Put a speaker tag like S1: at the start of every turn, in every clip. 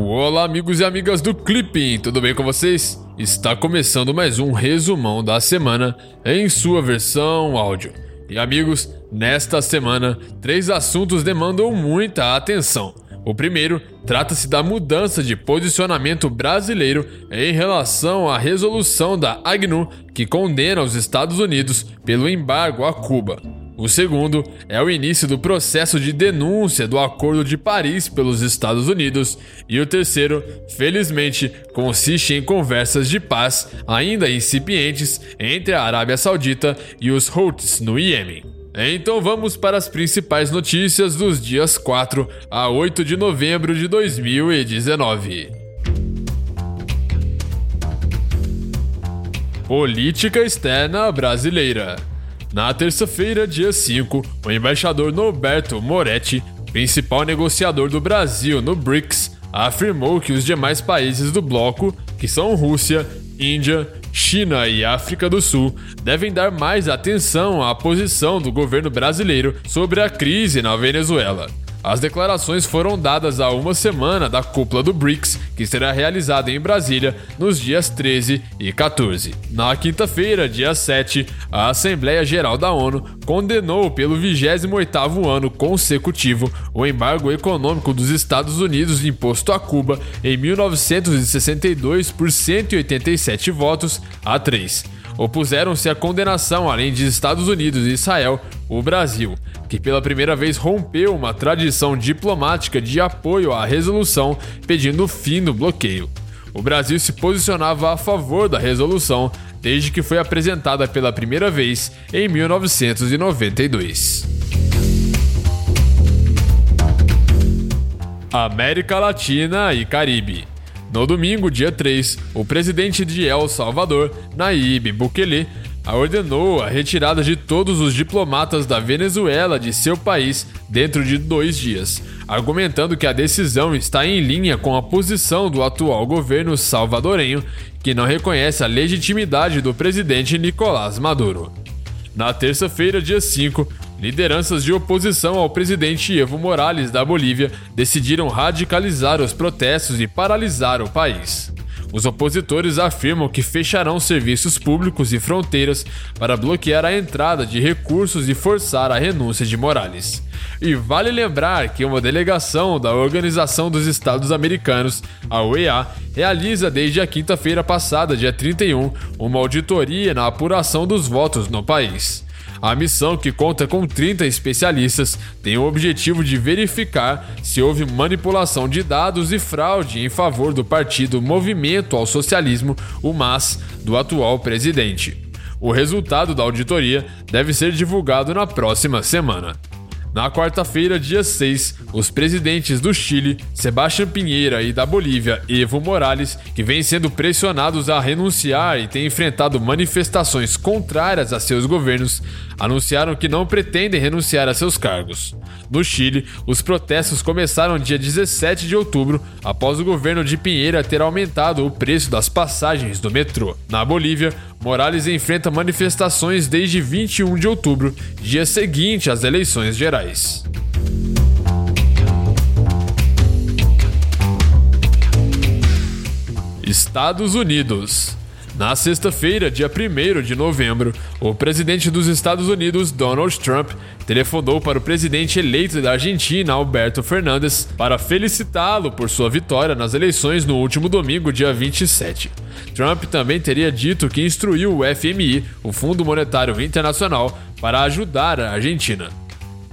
S1: Olá, amigos e amigas do Clipping, tudo bem com vocês? Está começando mais um resumão da semana em sua versão áudio. E amigos, nesta semana, três assuntos demandam muita atenção. O primeiro trata-se da mudança de posicionamento brasileiro em relação à resolução da AGNU que condena os Estados Unidos pelo embargo a Cuba. O segundo é o início do processo de denúncia do Acordo de Paris pelos Estados Unidos. E o terceiro, felizmente, consiste em conversas de paz ainda incipientes entre a Arábia Saudita e os Houthis no Iêmen. Então vamos para as principais notícias dos dias 4 a 8 de novembro de 2019. Política externa brasileira. Na terça-feira, dia 5, o embaixador Norberto Moretti, principal negociador do Brasil no BRICS, afirmou que os demais países do bloco, que são Rússia, Índia, China e África do Sul, devem dar mais atenção à posição do governo brasileiro sobre a crise na Venezuela. As declarações foram dadas há uma semana da cúpula do BRICS, que será realizada em Brasília nos dias 13 e 14. Na quinta-feira, dia 7, a Assembleia Geral da ONU condenou pelo 28º ano consecutivo o embargo econômico dos Estados Unidos imposto a Cuba em 1962 por 187 votos a 3 opuseram-se à condenação, além de Estados Unidos e Israel, o Brasil, que pela primeira vez rompeu uma tradição diplomática de apoio à resolução pedindo fim do bloqueio. O Brasil se posicionava a favor da resolução desde que foi apresentada pela primeira vez em 1992. América Latina e Caribe. No domingo, dia 3, o presidente de El Salvador, Nayib Bukele, ordenou a retirada de todos os diplomatas da Venezuela de seu país dentro de dois dias, argumentando que a decisão está em linha com a posição do atual governo salvadorenho, que não reconhece a legitimidade do presidente Nicolás Maduro. Na terça-feira, dia 5, Lideranças de oposição ao presidente Evo Morales da Bolívia decidiram radicalizar os protestos e paralisar o país. Os opositores afirmam que fecharão serviços públicos e fronteiras para bloquear a entrada de recursos e forçar a renúncia de Morales. E vale lembrar que uma delegação da Organização dos Estados Americanos, a OEA, realiza desde a quinta-feira passada, dia 31, uma auditoria na apuração dos votos no país. A missão, que conta com 30 especialistas, tem o objetivo de verificar se houve manipulação de dados e fraude em favor do partido Movimento ao Socialismo, o MAS, do atual presidente. O resultado da auditoria deve ser divulgado na próxima semana. Na quarta-feira, dia 6, os presidentes do Chile, Sebastião Pinheira, e da Bolívia, Evo Morales, que vêm sendo pressionados a renunciar e têm enfrentado manifestações contrárias a seus governos, anunciaram que não pretendem renunciar a seus cargos. No Chile, os protestos começaram dia 17 de outubro, após o governo de Pinheira ter aumentado o preço das passagens do metrô. Na Bolívia, Morales enfrenta manifestações desde 21 de outubro, dia seguinte às eleições gerais. Estados Unidos. Na sexta-feira, dia 1 de novembro, o presidente dos Estados Unidos, Donald Trump, telefonou para o presidente eleito da Argentina, Alberto Fernandes, para felicitá-lo por sua vitória nas eleições no último domingo, dia 27. Trump também teria dito que instruiu o FMI, o Fundo Monetário Internacional, para ajudar a Argentina.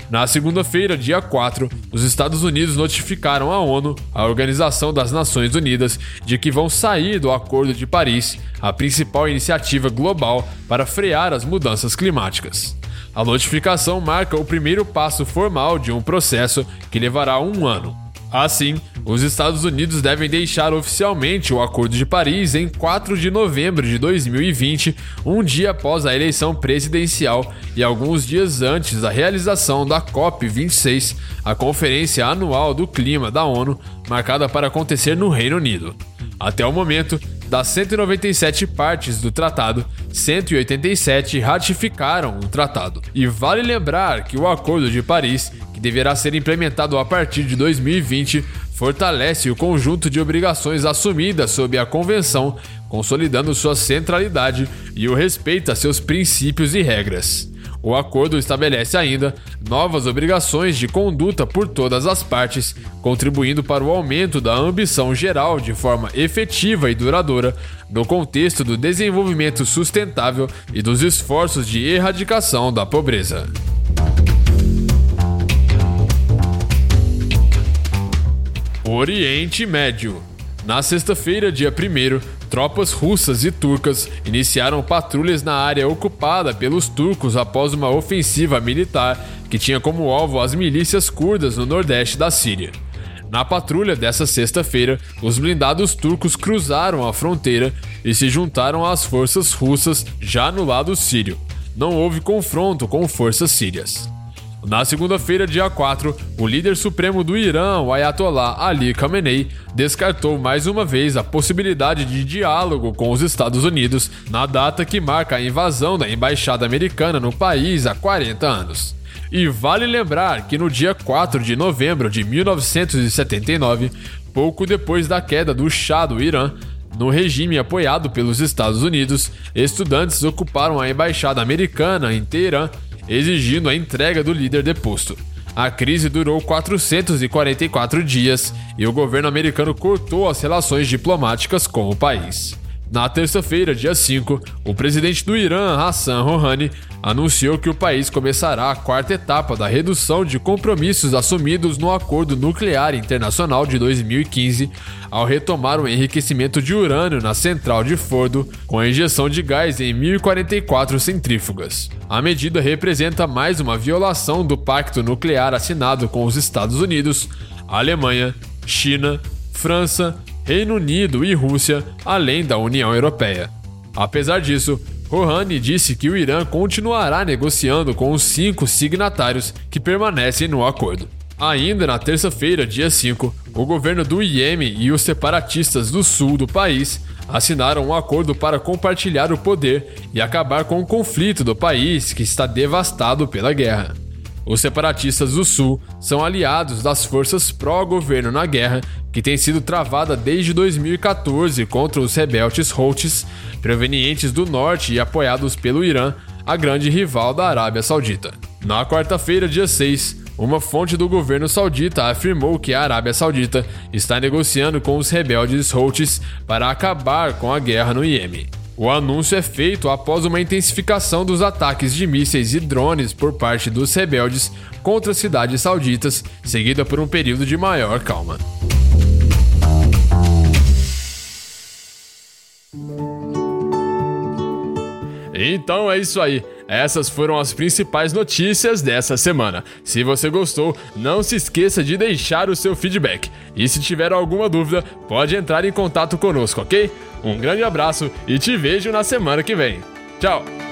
S1: Na segunda-feira, dia 4, os Estados Unidos notificaram a ONU, a Organização das Nações Unidas, de que vão sair do Acordo de Paris, a principal iniciativa global para frear as mudanças climáticas. A notificação marca o primeiro passo formal de um processo que levará um ano. Assim, os Estados Unidos devem deixar oficialmente o Acordo de Paris em 4 de novembro de 2020, um dia após a eleição presidencial e alguns dias antes da realização da COP26, a Conferência Anual do Clima da ONU, marcada para acontecer no Reino Unido. Até o momento, das 197 partes do tratado, 187 ratificaram o tratado. E vale lembrar que o Acordo de Paris, que deverá ser implementado a partir de 2020, fortalece o conjunto de obrigações assumidas sob a Convenção, consolidando sua centralidade e o respeito a seus princípios e regras. O acordo estabelece ainda novas obrigações de conduta por todas as partes, contribuindo para o aumento da ambição geral de forma efetiva e duradoura no contexto do desenvolvimento sustentável e dos esforços de erradicação da pobreza. Oriente Médio. Na sexta-feira, dia 1, tropas russas e turcas iniciaram patrulhas na área ocupada pelos turcos após uma ofensiva militar que tinha como alvo as milícias curdas no nordeste da Síria. Na patrulha dessa sexta-feira, os blindados turcos cruzaram a fronteira e se juntaram às forças russas já no lado sírio. Não houve confronto com forças sírias. Na segunda-feira, dia 4, o líder supremo do Irã, o Ayatollah Ali Khamenei, descartou mais uma vez a possibilidade de diálogo com os Estados Unidos na data que marca a invasão da embaixada americana no país há 40 anos. E vale lembrar que no dia 4 de novembro de 1979, pouco depois da queda do Shah do Irã, no regime apoiado pelos Estados Unidos, estudantes ocuparam a embaixada americana em Teherã exigindo a entrega do líder deposto. A crise durou 444 dias e o governo americano cortou as relações diplomáticas com o país. Na terça-feira, dia 5, o presidente do Irã, Hassan Rouhani, anunciou que o país começará a quarta etapa da redução de compromissos assumidos no Acordo Nuclear Internacional de 2015, ao retomar o enriquecimento de urânio na central de Fordo, com a injeção de gás em 1044 centrífugas. A medida representa mais uma violação do pacto nuclear assinado com os Estados Unidos, Alemanha, China, França, Reino Unido e Rússia, além da União Europeia. Apesar disso, Rouhani disse que o Irã continuará negociando com os cinco signatários que permanecem no acordo. Ainda na terça-feira, dia 5, o governo do Iêmen e os separatistas do sul do país assinaram um acordo para compartilhar o poder e acabar com o conflito do país que está devastado pela guerra. Os separatistas do Sul são aliados das forças pró-governo na guerra, que tem sido travada desde 2014 contra os rebeldes Houthis, provenientes do norte e apoiados pelo Irã, a grande rival da Arábia Saudita. Na quarta-feira, dia 6, uma fonte do governo saudita afirmou que a Arábia Saudita está negociando com os rebeldes Houthis para acabar com a guerra no Iêmen. O anúncio é feito após uma intensificação dos ataques de mísseis e drones por parte dos rebeldes contra cidades sauditas, seguida por um período de maior calma. Então é isso aí. Essas foram as principais notícias dessa semana. Se você gostou, não se esqueça de deixar o seu feedback. E se tiver alguma dúvida, pode entrar em contato conosco, ok? Um grande abraço e te vejo na semana que vem. Tchau!